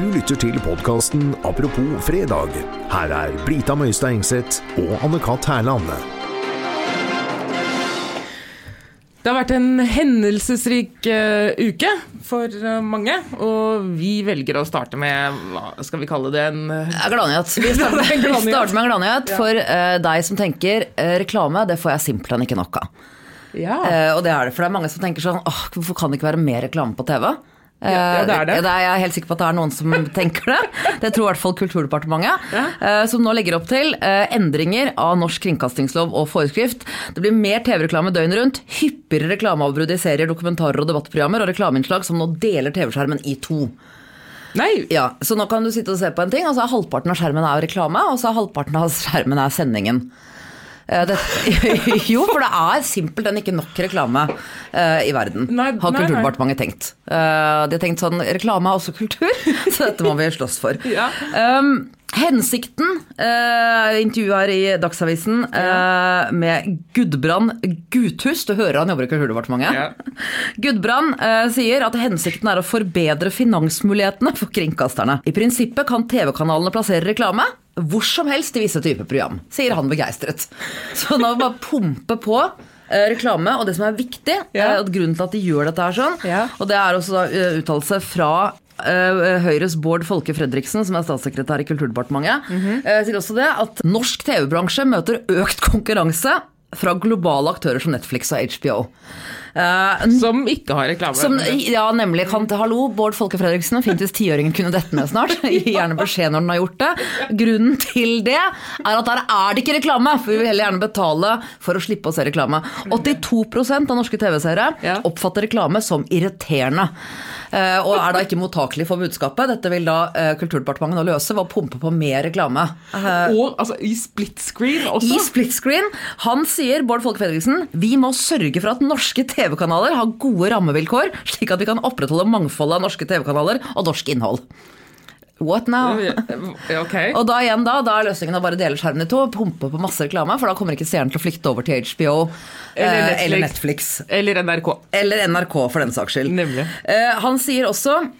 Du lytter til podkasten Apropos fredag. Her er Brita Møystad Engseth og Anne-Kat. Hærland. Det har vært en hendelsesrik uh, uke for uh, mange, og vi velger å starte med hva skal vi kalle det? En uh, Gladnyhet. Vi starter, er starter med en gladnyhet for uh, deg som tenker reklame, det får jeg simpelthen ikke nok av. Ja. Eh, og det er det, for det er mange som tenker sånn åh, hvorfor kan det ikke være mer reklame på TV? Eh, Ja, ja, det er det. Jeg er helt sikker på at det er noen som tenker det. Det tror i hvert fall Kulturdepartementet. Ja. som nå legger opp til eh, endringer av norsk kringkastingslov og forskrift. Det blir mer TV-reklame døgnet rundt, hyppigere reklameavbrudd i serier, dokumentarer og debattprogrammer, og reklameinnslag som nå deler TV-skjermen i to. Nei, Ja, Så nå kan du sitte og se på en ting, og så er halvparten av skjermen er reklame, og så er halvparten av skjermen er sendingen. Eh, Det, jo, for det er simpelthen ikke nok reklame uh, i verden, Nei, har. Kulturdepartementet tenkt. Uh, de har tenkt sånn, reklame er også kultur, så dette må vi slåss for. Ja. Um, hensikten, uh, intervjuet her i Dagsavisen eh, med Gudbrand Guthus, du hører han jobber i Kulturdepartementet. Ja. Gudbrand sier at hensikten er å forbedre finansmulighetene for kringkasterne. I prinsippet kan TV-kanalene plassere reklame hvor som helst i visse typer program, sier han begeistret. Så nå bare pumpe på eh, reklame, og det som er viktig, Ja. eh, grunnen til at de gjør dette her sånn, Ja. og det er også da eh, uttalelse fra Høyres Bård Folke Fredriksen, som er statssekretær i Kulturdepartementet, mm -hmm. sier også det at norsk TV-bransje møter økt konkurranse fra globale aktører som Netflix og HBO. Eh, som ikke har reklame. som, ja, nemlig. Kan hallo, Bård Folke Fredriksen. Fint hvis tiåringen kunne dette med snart. Gi gjerne beskjed når den har gjort det. Grunnen til det er at der er det ikke reklame, for vi vil heller gjerne betale for å slippe å se reklame. 82% av norske TV-seere oppfatter reklame som irriterende. eh, Og er da ikke mottakelig for budskapet. Dette vil da eh, Kulturdepartementet nå løse ved å pumpe på mer reklame. Og altså, i split screen også. i split screen. Han sier, Bård Folke Fredriksen, vi må sørge for at norske TV-kanaler har gode rammevilkår, slik at vi kan opprettholde mangfoldet av norske TV-kanaler og norsk innhold. What now? Okay. Ok. Og da igjen da, da er løsningen å bare dele skjermen i to, pumpe på masse reklame, for da kommer ikke seeren til å flykte over til HBO Eller Netflix. eller Netflix. Eller NRK. Eller NRK, for den saks skyld. Nemlig. Eh, han sier også eh,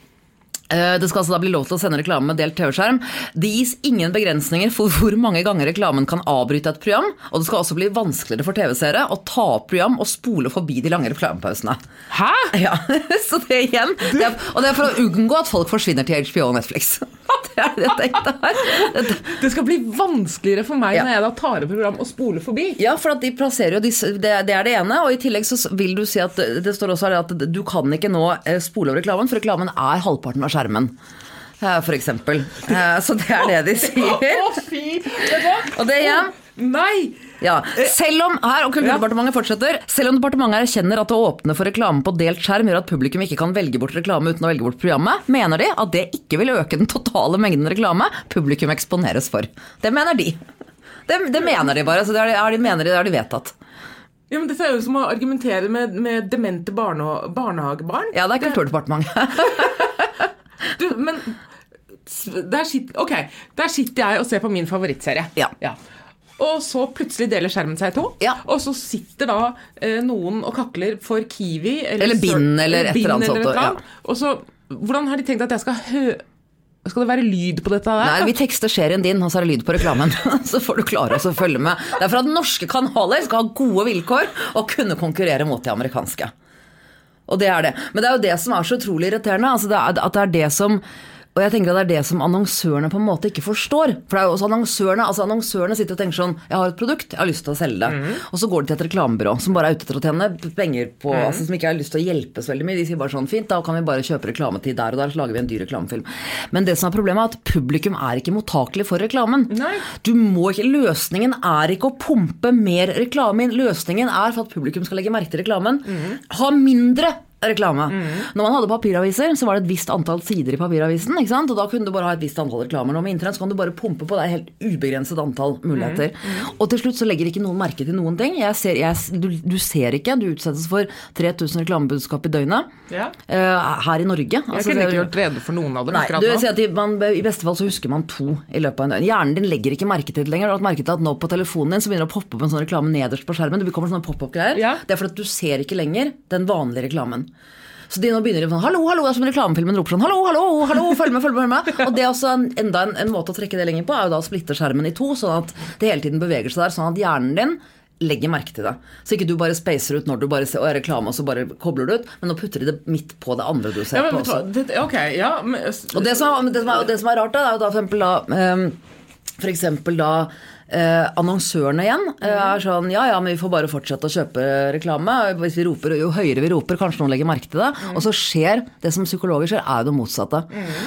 det skal altså da bli lov til å sende reklame med delt TV-skjerm. Det gis ingen begrensninger for hvor mange ganger reklamen kan avbryte et program, og det skal også bli vanskeligere for TV-seere å ta opp program og spole forbi de lange reklamepausene. Hæ? Ja, så det igjen det er, Og det er for å unngå at folk forsvinner til HBO og Netflix. Er det jeg tenkte her. Dette, Det skal bli vanskeligere for meg Ja. når jeg da tar et program og spoler forbi. Ja, for de plasserer jo disse, det, det er det ene. Og i tillegg så vil du si at det står også her at du kan ikke nå eh, spole over reklamen, for reklamen er halvparten av skjermen. eh, For eksempel. Eh, Så det er det de Å, sier. fy! Du hva? Og det igjen Nei! Ja. Selv om her, og Kulturdepartementet fortsetter, selv om departementet erkjenner at å åpne for reklame på delt skjerm gjør at publikum ikke kan velge bort reklame uten å velge bort programmet, mener de at det ikke vil øke den totale mengden reklame publikum eksponeres for. Det mener de. Det, det mener de bare. Så det er, de, mener de, det har de vedtatt. Ja, men Dette er jo som å argumentere med, med demente barne, barnehagebarn. Ja, det er Kulturdepartementet. Du, men der sitter, ok, der sitter jeg og ser på min favorittserie. Ja. Ja. Og så plutselig deler skjermen seg i to. Ja. Og så sitter da eh, noen og kakler for Kiwi Eller Bind, eller et eller annet eller sånt, Ja. Og så, Hvordan har de tenkt at jeg skal hø... Skal det være lyd på dette der? Nei, vi tekster serien din, og så er det lyd på reklamen. Så får du klare oss å følge med. Det er for at norske kanaler skal ha gode vilkår og kunne konkurrere mot de amerikanske. Og det er det. Men det er jo det som er så utrolig irriterende. Altså det er, at det er det som og jeg tenker at det er det som annonsørene på en måte ikke forstår. For det er jo også annonsørene altså annonsørene sitter og tenker sånn Jeg har et produkt, jeg har lyst til å selge det. Og så går de til et reklamebyrå som bare er ute etter å tjene penger på altså Som ikke har lyst til å hjelpe så veldig mye. De sier bare sånn Fint, da kan vi bare kjøpe reklametid der og der, så lager vi en dyr reklamefilm. Men det som er problemet, er at publikum er ikke mottakelig for reklamen. Nei. Du må ikke, Løsningen er ikke å pumpe mer reklame inn. Løsningen er for at publikum skal legge merke til reklamen. Ha mindre reklame. Når man hadde papiraviser, så var det et visst antall sider i papiravisen. Og da kunne du bare ha et visst antall reklamer. Nå med internett så kan du bare pumpe på. Det er helt ubegrenset antall muligheter. Og til slutt så legger ikke noen merke til noen ting. Jeg ser, jeg, du, du ser ikke. Du utsettes for 3000 reklamebudskap i døgnet Ja. Uh, her i Norge. Jeg Altså, kunne ikke gjort rede for noen av dem Nei, du sier at man, I beste fall så husker man to i løpet av en døgn. Hjernen din legger ikke merke til det lenger. Du har merket at nå på telefonen din så begynner det å poppe opp en sånn reklame nederst på skjermen. Det kommer sånne pop-up-greier. Ja. Det er fordi at du ser ikke lenger den vanlige reklamen. Så de nå begynner sånn Hallo, hallo, det er som reklamefilmen roper sånn Hallo, hallo, hallo, følg med, følg med. følg med. Og det er også en, enda en, en måte å trekke det lenger på, er jo da å splitte skjermen i to, sånn at det hele tiden beveger seg der, sånn at hjernen din legger merke til det. Så ikke du bare spacer ut når du bare ser og er reklame, og så bare kobler du ut, men nå putter de det midt på det andre du ser Ja, men på også. det, ok, ja, men, Og det som, det, som er, det som er rart, da, er jo da for eksempel da um, For eksempel da eh, annonsørene igjen eh, er sånn Ja, ja, men vi får bare fortsette å kjøpe reklame. Hvis vi roper, Jo høyere vi roper, kanskje noen legger merke til det. Og så skjer det som psykologer ser, er jo det motsatte.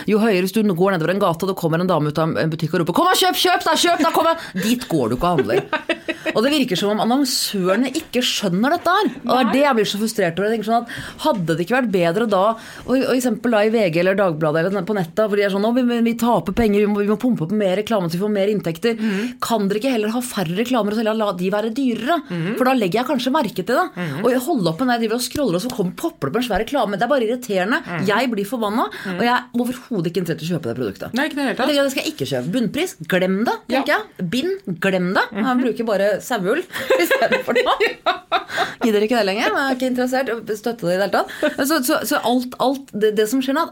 Jo høyere hvis du går nedover en gate, og det kommer en dame ut av en butikk og roper 'Kom og kjøp, kjøp, da, kjøp, da, kom!' igjen!» Dit går du ikke og handler. Og det virker som om annonsørene ikke skjønner dette her. Og det er det jeg blir så frustrert over. Jeg tenker sånn at Hadde det ikke vært bedre da, og, og eksempel da i VG eller Dagbladet eller på nettet, hvor de er sånn 'Å, vi, vi taper penger, vi må, vi må pumpe opp mer reklame så vi får mer inntekter'. Kan dere ikke heller ha færre reklamer og heller la de være dyrere? For da legger jeg kanskje merke til det. Og jeg holder opp med når jeg driver og scroller, og så kommer popper det opp en svær reklame. Det er bare irriterende. Jeg blir forbanna, og jeg er overhodet ikke interessert i å kjøpe det produktet. Nei, ikke det helt, at det skal jeg ikke kjøpe. Bunnpris, glem det. tenker jeg. Bind, glem det. Jeg bruker bare saueull istedenfor det. Gidder ikke det lenger. Jeg er ikke interessert støtte det i det hele tatt. Så, så, så alt, alt det, det som skjer nå,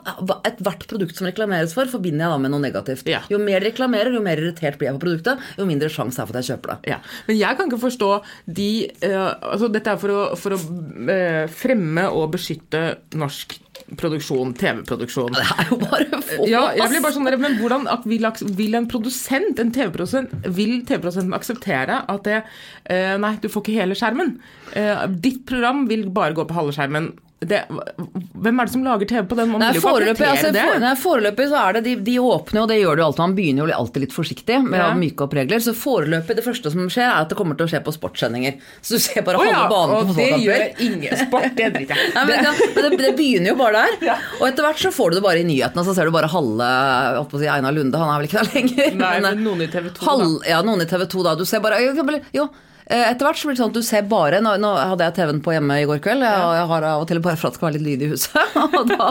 ethvert produkt som reklameres for, forbinder jeg da med noe negativt. Ja. Jo mer de reklamerer, jo mer irritert blir jeg på produktet, jo mindre sjanse er for at jeg kjøper det. Ja. Men jeg kan ikke forstå de uh, altså Dette er for å, for å uh, fremme og beskytte norsk produksjon, TV-produksjon. Det er jo bare få Ja, jeg blir bare sånn men hvordan vil, vil en produsent, en TV-produsent, vil TV-produsenten akseptere at det eh, Nei, du får ikke hele skjermen. Ditt program vil bare gå på halve skjermen. Det, hvem er det som lager TV på den Man Nei, Vil jo foreløpig, altså, for, det. nei, foreløpig så er det de, de åpner og det gjør det jo alltid, man begynner jo alltid litt forsiktig med Ja. å myke opp regler. Så foreløpig, det første som skjer, er at det kommer til å skje på sportssendinger. Så du ser bare ja, halve banen og på det gjør ingen sport, det driter jeg i. Men, det, det begynner jo bare der. Og etter hvert så får du det bare i nyhetene, så ser du bare halve si Einar Lunde, han er vel ikke der lenger. Nei, men, men noen i TV 2 halv, da. Ja, noen i TV 2 da. Du ser bare Jo, etter hvert så blir det sånn at du ser bare Nå, nå hadde jeg TV-en på hjemme i går kveld, jeg, og jeg har av og til bare for at det skal være litt lyd i huset. Og da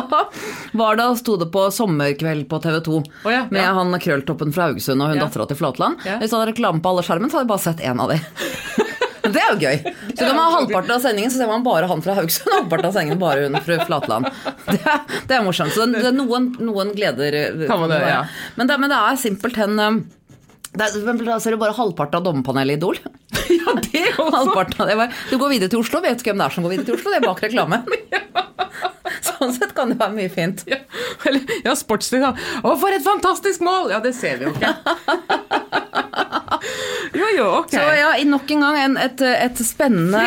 var det, sto det på Sommerkveld på TV 2 oh, ja, med ja. han krølltoppen fra Haugesund og hun Ja. dattera til Flatland. Ja. Hvis det hadde reklame på alle skjermen, så hadde jeg bare sett én av de. Det er jo gøy. Så kan man ha halvparten av sendingen, så ser man bare han fra Haugesund, halvparten av sendingen bare hun fra Flatland. Det er, det er morsomt. Så det, det er noen, noen gleder eh, Kan man det, ja. men, men det er simpelthen Da ser du bare halvparten av dommerpanelet i Idol. Ja, det også. Halvparten av det var, Du går videre til Oslo, vet du hvem det er som går videre til Oslo? Det er bak reklame. Sånn sett kan det være mye fint. Ja, eller, ja sportslig, da. Å, for et fantastisk mål! Ja, det ser vi jo ikke. Jo, jo, ok. Så ja, nok en gang en, et, et spennende,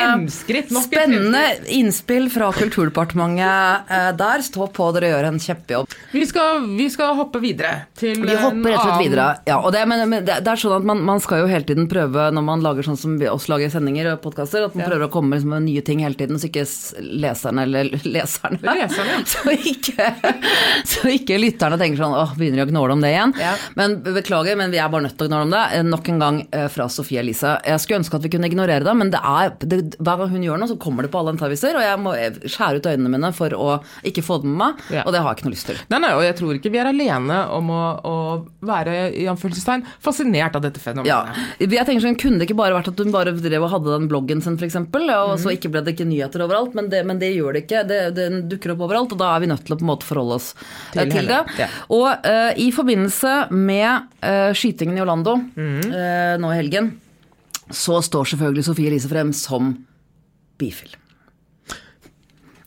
spennende innspill fra Kulturdepartementet eh, der. Stå på, dere gjør en kjempejobb. Vi skal, vi skal hoppe videre til Vi hopper rett og slett videre. Ja, og det, men, men det, det er sånn at man, man skal jo hele tiden prøve, når man lager sånn som vi også lager sendinger og podkaster, at man Ja. prøver å komme liksom med nye ting hele tiden, så ikke leserne eller leserne Leserne. så, ikke, så ikke lytterne tenker sånn åh, begynner de å gnåle om det igjen? Ja. Men beklager, men vi er bare nødt til å gnåle om det. Eh, Nok en gang eh, fra Sofie Elise. Jeg skulle ønske at vi kunne ignorere det, men det er, det, hver gang hun gjør noe, så kommer det på alle nettaviser, og jeg må skjære ut øynene mine for å ikke få det med meg, Ja. og det har jeg ikke noe lyst til. Nei, nei, og jeg tror ikke vi er alene om å, å være i anførselstegn, fascinert av dette fenomenet. Ja, jeg tenker sånn, Kunne det ikke bare vært at hun bare drev og hadde den bloggen sin, f.eks., og så ikke ble det ikke nyheter overalt, men det, men det gjør det ikke. Det, den dukker opp overalt, og da er vi nødt til å på en måte forholde oss eh, Til til, det. ja. Og uh, i forbindelse med uh, skytingen i Orlando eh, nå i helgen, så står selvfølgelig Sofie Elise frem som bifil.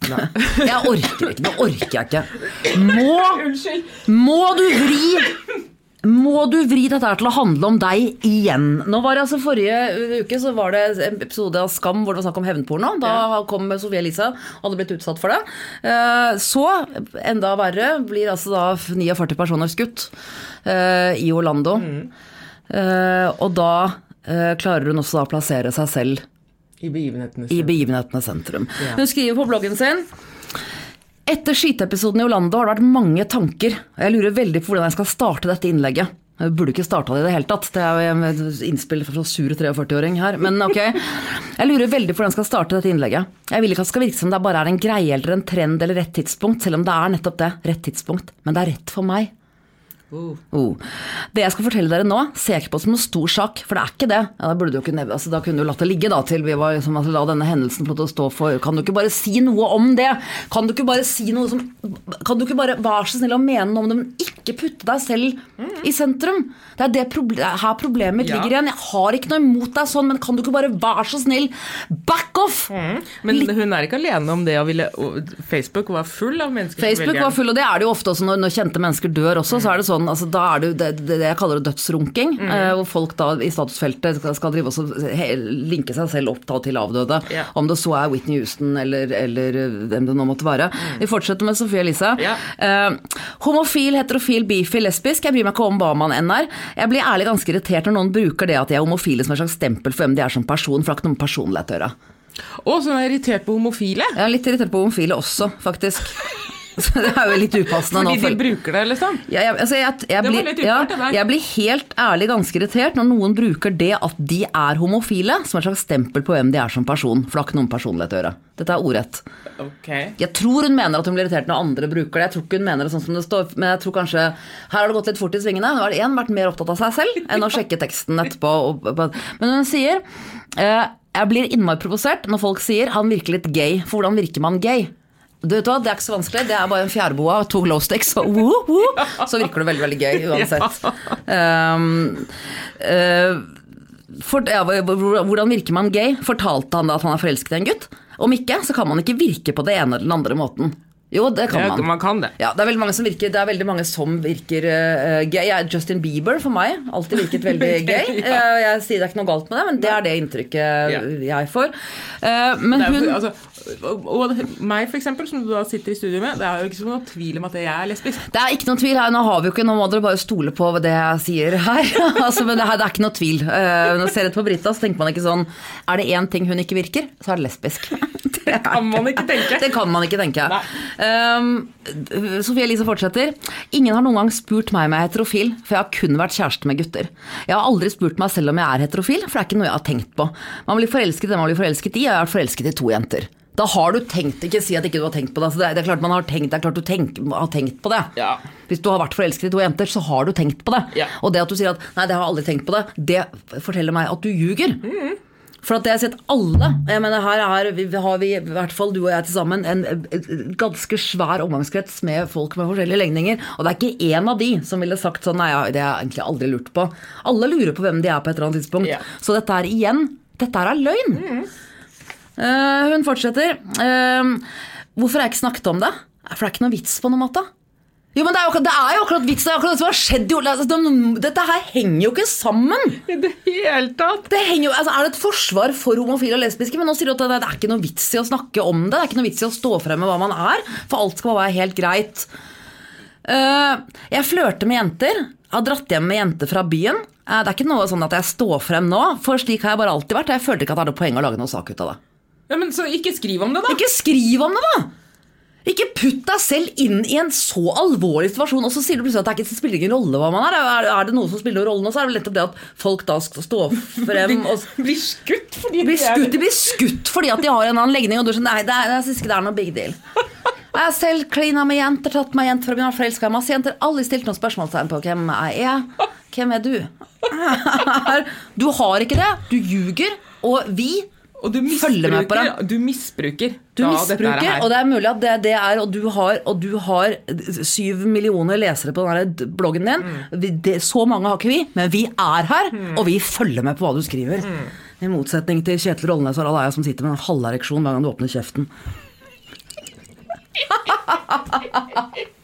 Jeg orker ikke. Nå orker jeg ikke. Må må du vri må du vri dette her til å handle om deg igjen? Nå var det altså Forrige uke så var det en episode av Skam hvor det var snakk om hevnporno. Da kom Sofie Elise og hadde blitt utsatt for det. Eh, Så, enda verre, blir altså da 49 personer skutt eh, i Orlando. Eh, Og da eh, klarer hun også å plassere seg selv I begivenhetenes i begivenhetene sentrum. Ja. Hun skriver på bloggen sin etter skyteepisoden i Orlando har det vært mange tanker, og jeg lurer veldig på hvordan jeg skal starte dette innlegget. Jeg burde ikke starta det i det hele tatt, det er jo innspill fra sur 43-åring her, men ok. Jeg lurer veldig på hvordan jeg skal starte dette innlegget. Jeg vil ikke at det skal virke som det bare er en greie eller en trend eller rett tidspunkt, selv om det er nettopp det, rett tidspunkt. Men det er rett for meg. Oh. Det jeg skal fortelle dere nå, ser jeg ikke på som noen stor sak, for det er ikke det. Ja, da, ikke, nevne- altså, da kunne du latt det ligge da, til vi var, liksom, altså, la denne hendelsen få stå for. Kan du ikke bare si noe om det? Kan du ikke bare si noe som Kan du ikke bare være så snill å mene noe om det, men ikke putte deg selv i sentrum? Det er det proble her problemet Ja. ligger igjen. Jeg har ikke noe imot deg sånn, men kan du ikke bare være så snill? Back off! Men hun er ikke alene om det å ville Facebook var full av mennesker Facebook var full, og det er det jo ofte også når, når kjente mennesker dør også. så er det sånn, altså, Da er det det, det, jeg kaller det dødsrunking. eh, hvor folk da i statusfeltet skal, skal drive he, linke seg selv opp da, til avdøde. Yeah. Om det så er Whitney Houston eller, eller eh, hvem det nå måtte være. Vi fortsetter med Sofie Elise. Yeah. Eh, homofil, heterofil, bifil, lesbisk. Jeg bryr meg ikke om hva man enn er. Jeg blir ærlig ganske irritert når noen bruker det at de er homofile som et slags stempel for hvem de er som person, for det har ikke noe med personlighet å gjøre. Å, så du er irritert på homofile? Jeg er litt irritert på homofile også, faktisk. Så det er jo litt upassende nå. Fordi de bruker det, liksom? Ja, jeg, altså jeg, jeg, Det blir, ja, det jeg blir helt ærlig ganske irritert når noen bruker det at de er homofile som et slags stempel på hvem de er som person. For det har ikke noe med personlighet å gjøre. Dette er ordrett. Okay. Jeg tror hun mener at hun blir irritert når andre bruker det. Jeg tror ikke hun mener det sånn som det står, men jeg tror kanskje her har det gått litt fort i svingene. Nå har én vært mer opptatt av seg selv enn å sjekke teksten etterpå. Og, men hun sier eh, jeg blir innmari provosert når folk sier han virker litt gay. For hvordan virker man gay? Hva, Det er ikke så vanskelig. Det er bare en fjærboa og to glow sticks, og woo, woo, så virker du veldig veldig gøy uansett. Um, uh, for, ja, hvordan virker man gay? Fortalte han da at han er forelsket i en gutt? Om ikke, så kan man ikke virke på det ene eller den andre måten. Jo, det kan man. man kan det. Ja, det er veldig mange som virker, det er veldig mange som virker uh, gay. Justin Bieber for meg alltid virket veldig gay. Uh, jeg sier det er ikke noe galt med det, men det er det inntrykket Ja. jeg får. Uh, men Det er, hun altså, og, meg, for eksempel, som du da sitter i studio med, det er jo ikke noen noe tvil om at jeg er lesbisk. Det er ikke noe tvil her, nå har vi jo ikke, nå må dere bare stole på det jeg sier her. altså, men det, her, det er ikke noe tvil. Uh, når jeg ser rett på Brita, så tenker man ikke sånn Er det én ting hun ikke virker, så er det lesbisk. det kan man ikke tenke. Det kan man ikke tenke. Um, Sofie Elise fortsetter. Ingen har noen gang spurt meg om jeg er heterofil, for jeg har kun vært kjæreste med gutter. Jeg har aldri spurt meg selv om jeg er heterofil, for det er ikke noe jeg har tenkt på. Man blir forelsket i det man blir forelsket i, og jeg har vært forelsket i to jenter. Da har du tenkt, ikke si at ikke du har tenkt på det. Altså, det, er, det er klart man har tenkt, det er klart du tenk, har tenkt på det. Ja. Hvis du har vært forelsket i to jenter, så har du tenkt på det. Ja. Og det at du sier at 'nei, det har jeg aldri tenkt på det', det forteller meg at du ljuger. For at jeg har sett alle jeg mener Her er, vi, har vi, i hvert fall du og jeg til sammen, en, en ganske svær omgangskrets med folk med forskjellige legninger. Og det er ikke én av de som ville sagt sånn Nei, det har jeg egentlig aldri lurt på. Alle lurer på hvem de er på et eller annet tidspunkt. Ja. Så dette er igjen Dette er løgn. Eh, hun fortsetter. Uh, hvorfor har jeg ikke snakket om det? For det er ikke noe vits på noen måte. Jo, men Det er jo, det er jo akkurat vits. Det er akkurat det som har skjedd. Jo. Altså, de- Dette her henger jo ikke sammen. I det hele tatt. Det jo, altså Er det et forsvar for homofile og lesbiske? Men nå sier du at det, det er ikke noe vits i å snakke om det. Det er ikke noe vits i å stå frem med hva man er. For alt skal være helt greit. Uh, jeg flørter med jenter. Jeg har dratt hjem med jenter fra byen. Uh, det er ikke noe sånn at jeg står frem nå, for slik har jeg bare alltid vært. Jeg følte ikke at det er noe poeng å lage noe sak ut av det. Ja, men Så ikke skriv om det, da. Ikke skriv om det, da! Ikke putt deg selv inn i en så alvorlig situasjon, og så sier du plutselig at det, ikke, spiller ingen rolle hva man er. Er, er det noe som spiller rollen nå, så er det vel nettopp det at folk da skal stå frem og Blir skutt fordi blir de er- skutt, de blir skutt fordi at de har en annen legning, og du er sånn Nei, det er, jeg synes ikke det er noe big deal. Jeg har selv klina med jenter, tatt meg jenter fra byen, forelska masse jenter. Aldri stilt noen spørsmålstegn på hvem jeg er. Hvem er du? Du har ikke det. Du ljuger. Og vi Og du følger med på det. misbruker, du misbruker Du misbruker, og det er mulig at det, det er Og du har, og du har syv millioner lesere på denne bloggen din. Mm. Vi, det, så mange har ikke vi, men vi er her, og vi følger med på hva du skriver. Mm. I motsetning til Kjetil Rollnes og Alaya som sitter med en halvereksjon hver gang du åpner kjeften.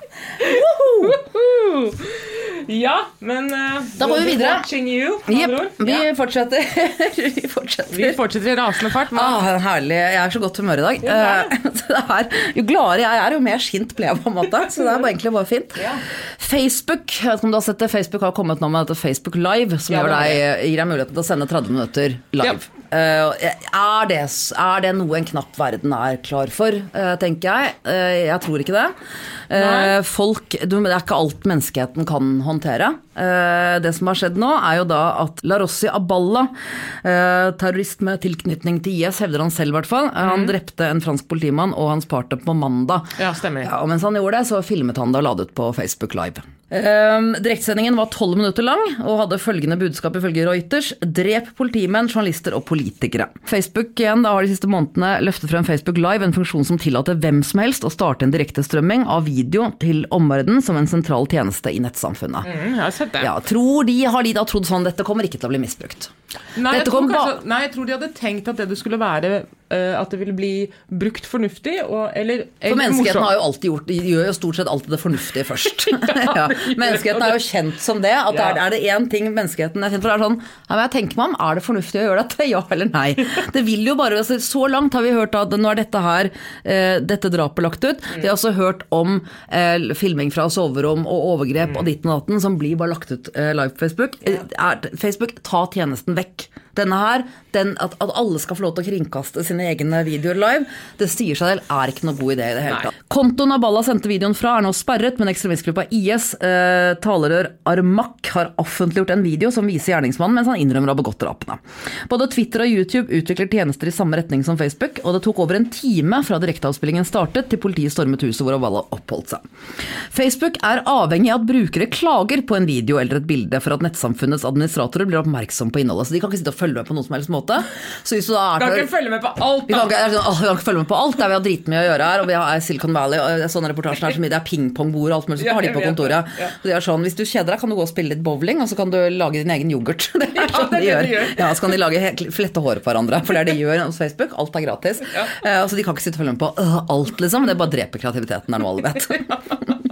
Ja, men uh, Da går vi videre. You, ord. vi Ja. fortsetter. vi fortsetter. Vi fortsetter i rasende fart. Ah, herlig. Jeg er så godt humør i dag. Eh, uh, det er, jo gladere jeg er, jo mer skint ble jeg på en måte. Så det er bare egentlig bare fint. Ja. Facebook jeg vet ikke om du har sett det, Facebook har kommet nå med dette Facebook Live, som Ja, gjør det deg, gir deg muligheten til å sende 30 minutter live. Eh, er, det, er det noe en knapp verden er klar for, eh, tenker jeg. Eh, jeg tror ikke det. Eh, folk, Det er ikke alt menneskeheten kan håndtere. Det som har skjedd nå, er jo da at Larossi Aballa, terrorist med tilknytning til IS, hevder han selv i hvert fall, han drepte en fransk politimann og hans partner på mandag. Ja, stemmer. Ja, og mens han gjorde det, så filmet han det og la det ut på Facebook Live. Um, Direktsendingen var tolv minutter lang og hadde følgende budskap ifølge Reuters. Drep politimenn, journalister og politikere. Facebook igjen da har de siste månedene løftet frem Facebook Live, en funksjon som tillater hvem som helst å starte en direktestrømming av video til omverdenen som en sentral tjeneste i nettsamfunnet. Mm, jeg har sett det. Ja, tror de har de da trodd sånn dette kommer ikke til å bli misbrukt. Nei, jeg tror kanskje, nei, jeg tror de hadde tenkt at det det skulle være eh, At det ville bli brukt fornuftig, og, eller, For menneskeheten har jo alltid gjort De gjør jo stort sett alltid det fornuftige først. ja. Menneskeheten er jo kjent som det. At Ja. er det én ting menneskeheten er kjent for, er sånn ja, men jeg tenker meg om, Er det fornuftig å gjøre dette? Ja eller nei? Det vil jo bare altså, Så langt har vi hørt at nå er dette her eh, dette drapet lagt ut. Vi har også hørt om eh, filming fra soverom og overgrep og ditten og datten som blir bare lagt ut eh, live på Facebook. Ja. Er, Facebook, ta tjenesten vekk knekk. Denne her, den, at, at alle skal få lov til å kringkaste sine egne videoer live, det sier seg selv er ikke noe god idé i det hele Nei. tatt. Kontoen Aballa sendte videoen fra er nå sperret, men ekstremistgruppa IS, eh, talerør Armak, har offentliggjort en video som viser gjerningsmannen mens han innrømmer å ha begått drapene. Både Twitter og YouTube utvikler tjenester i samme retning som Facebook, og det tok over en time fra direkteavspillingen startet til politiet stormet huset hvor Aballa oppholdt seg. Facebook er avhengig av at brukere klager på en video eller et bilde for at nettsamfunnets administratorer blir oppmerksom på innholdet, så de kan ikke sitte og følge med på noen som helst måte. Så hvis du da er Kan ikke følge med på alt, vi kan, ikke, vi kan ikke følge med på alt. det er vi har dritmye å gjøre her. Og vi har Silicon Valley og sånne reportasjer her så mye. Det er pingpongbord og alt mulig. Så har de på kontoret. Så de er sånn, Hvis du kjeder deg, kan du gå og spille litt bowling, og så kan du lage din egen yoghurt. Det er Ja, sånn det de gjør. Ja, Så kan de lage flette håret på hverandre. For det er det de gjør hos Facebook. Alt er gratis. Ja. Eh, altså, de kan ikke sitte og følge med på alt, liksom. Det bare dreper kreativiteten, er noe alle vet.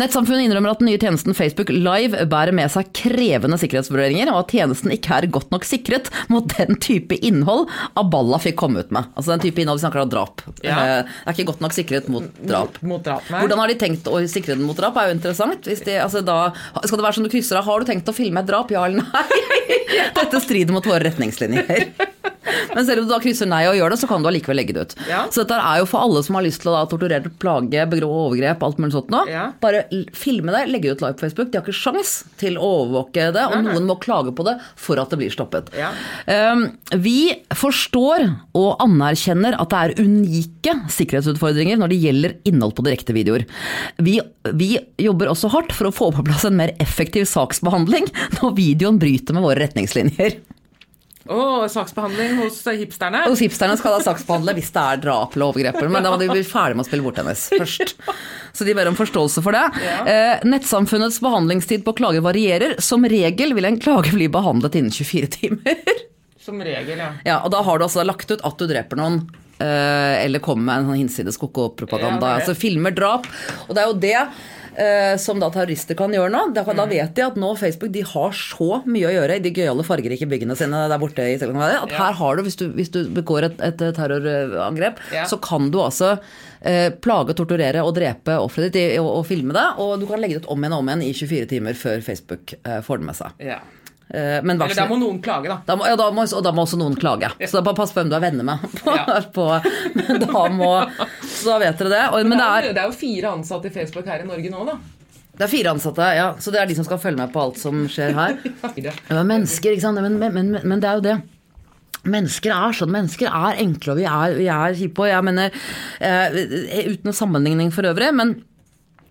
Nettsamfunnet innrømmer at den nye tjenesten Facebook Live bærer med seg krevende sikkerhetsvurderinger, og at tjenesten ikke er godt nok sikret mot den type innhold Aballa fikk komme ut med. Altså den type innhold vi snakker om drap. Ja. Eh, Det er ikke godt nok sikret mot drap. Mot drap. Hvordan har de tenkt å sikre den mot drap, er jo interessant. Hvis de, altså da, skal det være som du krysser av, har du tenkt å filme et drap, ja eller nei? Dette strider mot våre retningslinjer. Men selv om du da krysser nei og gjør det, så kan du allikevel legge det ut. Ja. Så dette er jo for alle som har lyst til å da torturere, plage, begrå overgrep, alt mulig sånt nå. Ja. Bare filme det, legge det ut live på Facebook. De har ikke sjans til å overvåke det, og Nei, nei. noen må klage på det for at det blir stoppet. Ja. Um, vi forstår og anerkjenner at det er unike sikkerhetsutfordringer når det gjelder innhold på direktevideoer. Vi, vi jobber også hardt for å få på plass en mer effektiv saksbehandling når videoen bryter med våre retningslinjer. Å, saksbehandling hos hipsterne. Hos hipsterne skal da saksbehandle hvis det er drap eller overgrep, men da må de bli ferdig med å spille bordtennis først. Så de ber om forståelse for det. Ja. Eh, nettsamfunnets behandlingstid på klager varierer. Som regel vil en klage bli behandlet innen 24 timer. Som regel, ja. Ja, og da har du altså lagt ut at du dreper noen. eh, eller kommer med en sånn hinsides ko-ko-propaganda. Ja, altså filmer drap. Og det er jo det som da terrorister kan gjøre nå. Da, Mm. da vet de at nå Facebook de har så mye å gjøre i de gøyale fargerike byggene sine der borte i Silicon Valley, at Ja. her har du, hvis du, hvis du begår et, et terrorangrep, Ja. så kan du altså eh, plage, torturere og drepe offeret ditt og, og filme det. Og du kan legge det ut om igjen og om igjen i 24 timer før Facebook eh, får det med seg. ja. Eh, men Eller da må noen klage, da. da må, ja, da må, og da må også noen klage. Så da bare pass på hvem du er venner med. På, Ja. på, men da må, så da vet dere det. Og, men det er, det er jo fire ansatte i Facebook her i Norge nå, da. det er fire ansatte, ja, så det er de som skal følge med på alt som skjer her. Det er mennesker, ikke sant. Men, men, men, men det er jo det. Mennesker er sånn, mennesker er enkle, og vi er, vi er kjipe. Og jeg mener, eh, uten sammenligning for øvrig, men,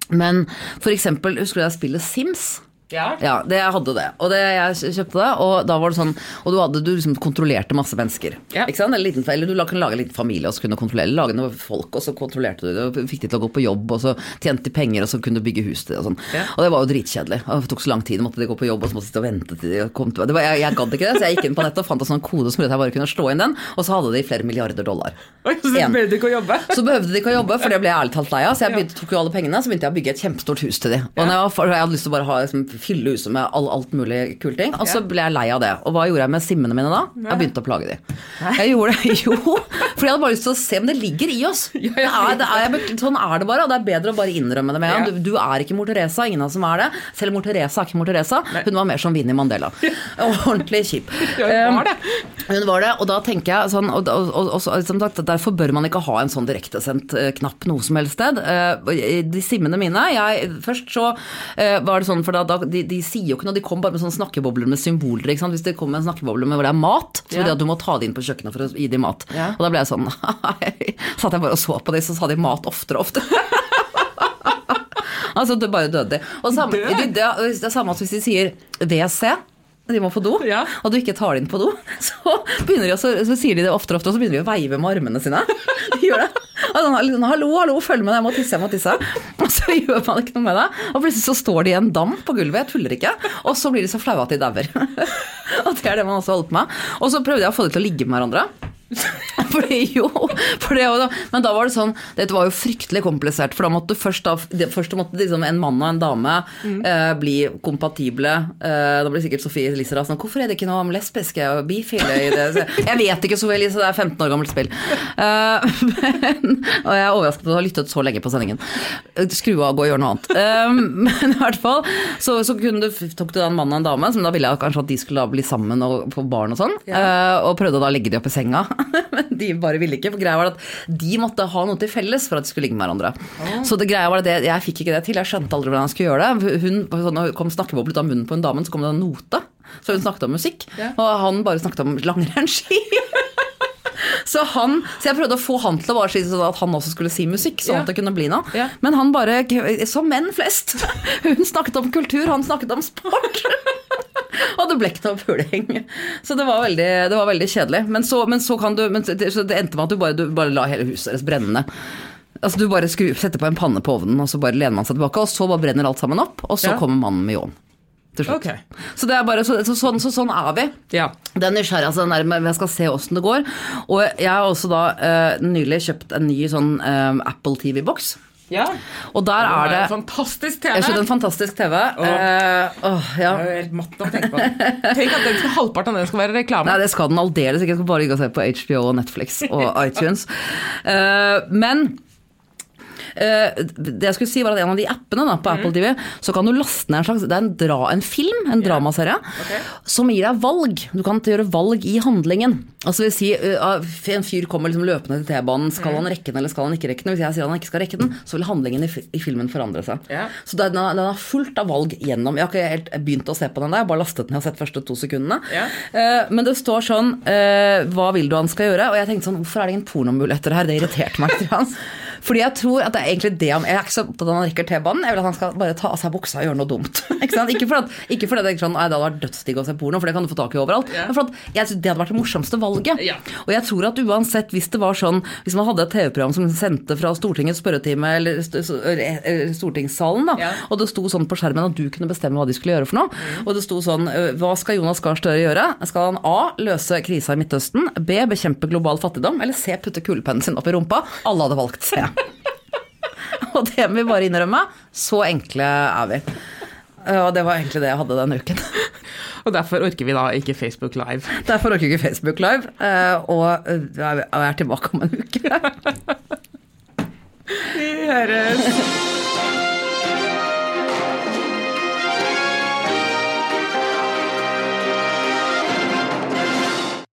men for eksempel, husker du jeg spiller Sims? Ja. Ja, det jeg hadde det. Og det, jeg kjøpte det, og da var det sånn Og du, hadde, du liksom kontrollerte masse mennesker. Ja. Ikke sant? Eller, liten, eller du kunne lage en liten familie og så kunne kontrollere. Lage noen folk, og så kontrollerte du det. Og fikk de til å gå på jobb, og så tjente de penger, og så kunne du bygge hus til det. Og sånn. Ja. Og det var jo dritkjedelig. Det tok så lang tid. Måtte de gå på jobb, og så måtte de sitte og vente til de kom til det var, Jeg, jeg gadd ikke det, så jeg gikk inn på nettet og fant en sånn kode som gjorde at jeg bare kunne slå inn den, og så hadde de flere milliarder dollar. Oi, så behøvde de ikke å jobbe? Så behøvde de ikke å jobbe, for det ble jeg ærlig talt lei av. Så jeg begynte, tok jo alle pengene, så begynte jeg å bygge et kjempestort hus til de. Og jeg, var, jeg hadde lyst til å bare ha liksom, fylle huset med all, alt mulig kule ting. Og så ble jeg lei av det. Og hva gjorde jeg med simmene mine da? Jeg begynte å plage de. Jeg gjorde det, jo. For jeg hadde bare lyst til å se, om det ligger i oss. Ja, Det er, det er, sånn er det bare, og det er bedre å bare innrømme det med en. Ja. Du, du er ikke mor Teresa, ingen av oss som er det. Selv mor Teresa er ikke mor Teresa. Hun var mer som Vinni Mandela. Ordentlig kjip. Ja, hun var det. Um, Hun var det, og da tenker jeg sånn, og, og, og, og så- som sagt, Derfor bør man ikke ha en sånn direktesendt eh, knapp noe som helst sted. Eh, De simmene mine jeg, Først så eh, var det sånn, for da, da de, de sier jo ikke noe, de kommer bare med sånne snakkebobler med symboler. ikke sant? Hvis det kommer en snakkeboble med hvor det er mat, så Ja. det at du må ta det inn på kjøkkenet for å gi dem mat. Og da ble jeg sånn Satt jeg bare og så på dem, så sa de mat oftere og oftere. altså, det bare døde de. Og samme, Død? det, det, det er samme som hvis de sier WC. De må på do, Ja. og du ikke tar det inn på do. Så, de, så, så sier de det oftere og oftere, og så begynner de å veive med armene sine. De gjør det. Og sånn, hallo, hallo, følg med, jeg må tisse, jeg må tisse. Og så gjør man ikke noe med det. Og plutselig så står de i en dam på gulvet, jeg tuller ikke. Og så blir de så flaue at de dauer. Og det er det man også holder på med. Og så prøvde jeg å få dem til å ligge med hverandre. Fordi jo, for det, men da var det sånn Dette var jo fryktelig komplisert. For da måtte du først, da, først måtte liksom en mann og en dame eh, bli kompatible. Eh, da blir sikkert Sofie Elise sånn Hvorfor er det ikke noe om lesbiske og bifile i det? Jeg- vet ikke, Sofie Elise, det er 15 år gammelt spill. Eh, men, og jeg er overrasket over Du har lyttet så lenge på sendingen. Skru av, gå og gjør noe annet. Eh, men i hvert fall så, så kunne du, tok du da en mann og en dame, som da ville jeg kanskje at de skulle bli sammen og få barn og sånn. Eh, og prøvde da å legge de opp i senga. Men de bare ville ikke. For greia var at de måtte ha noe til felles for at de skulle ligge med hverandre. Så det greia var at det, jeg fikk ikke det til. Jeg skjønte aldri hvordan jeg skulle gjøre det. Hun sånn, kom snakkeboble ut av munnen på en dame, så kom det en note. Så hun snakket om musikk. Yeah. Og han bare snakket om langrennsski. Så, han, så jeg prøvde å få han til å bare si sånn at han også skulle si musikk, sånn Ja. at det kunne bli noe. Ja. Men han bare Som menn flest. Hun snakket om kultur, han snakket om sport. Og det ble ikke noe puling. Så det var veldig, det var veldig kjedelig. Men så, men så kan du men det, så det endte med at du bare, du bare la hele huset deres brenne. Altså Du bare skru, setter på en panne på ovnen, og så bare lener man seg tilbake, og så bare brenner alt sammen opp, og så Ja. kommer mannen med ljåen. Okay. Så, det bare, så, så, sånn, så sånn er vi. Ja. Er nysgjerrig, altså den der jeg skal se åssen det går. Og jeg har også da uh, nylig kjøpt en ny sånn uh, Apple TV-boks. Ja. Og der er det en fantastisk TV. Jeg har en fantastisk TV. Eh, åh, ja. Jeg er helt matt av å tenke på. Tenk at den skal, halvparten av den skal være reklame. Nei, det skal den aldeles ikke. Jeg skal bare ligge og se på HBO og Netflix og iTunes. Eh, men det jeg skulle si var at en av de appene da, på Apple TV, så kan du laste ned en slags Det er en, dra, en film, en dramaserie, som gir deg valg. Du kan gjøre valg i handlingen. Altså vil si, eh, En fyr kommer liksom løpende til T-banen. Skal han rekke den, eller skal han ikke rekke den? Hvis jeg sier han ikke skal rekke den, så vil handlingen i, i filmen forandre seg. Yeah. Så den den er fullt av valg gjennom. Jeg har ikke helt begynt å se på den der, jeg har bare lastet den og sett første to sekundene. Eh, men det står sånn eh, Hva vil du han skal gjøre? Og jeg tenkte sånn Hvorfor er det ingen pornomuligheter her? Det irriterte meg litt. Fordi jeg tror at det er egentlig det han Jeg er ikke så opptatt av at han rekker T-banen. Jeg vil at han skal bare ta av seg buksa og gjøre noe dumt. ikke, ikke fordi at, fordi det, er sånn, det hadde vært dødsdigg å se porno, for det kan du få tak i overalt. Yeah. Men for at jeg synes det hadde vært det morsomste valget. Yeah. Og jeg tror at uansett, hvis det var sånn Hvis man hadde et TV-program som sendte fra Stortingets spørretime eller st eller stortingssalen, da, yeah. og det sto sånn på skjermen at du kunne bestemme hva de skulle gjøre for noe, og det sto sånn Hva skal Jonas Gahr Støre gjøre? Skal han A. løse krisa i Midtøsten, B. bekjempe global fattigdom, eller C. putte kulepennen sin opp i rumpa? Alle hadde valgt C. Og det må vi bare innrømme. Så enkle er vi. Eh, og det var egentlig det jeg hadde denne uken. Og derfor orker vi da ikke Facebook Live. Derfor orker vi ikke Facebook Live, eh, og eh, jeg er tilbake om en uke. vi høres.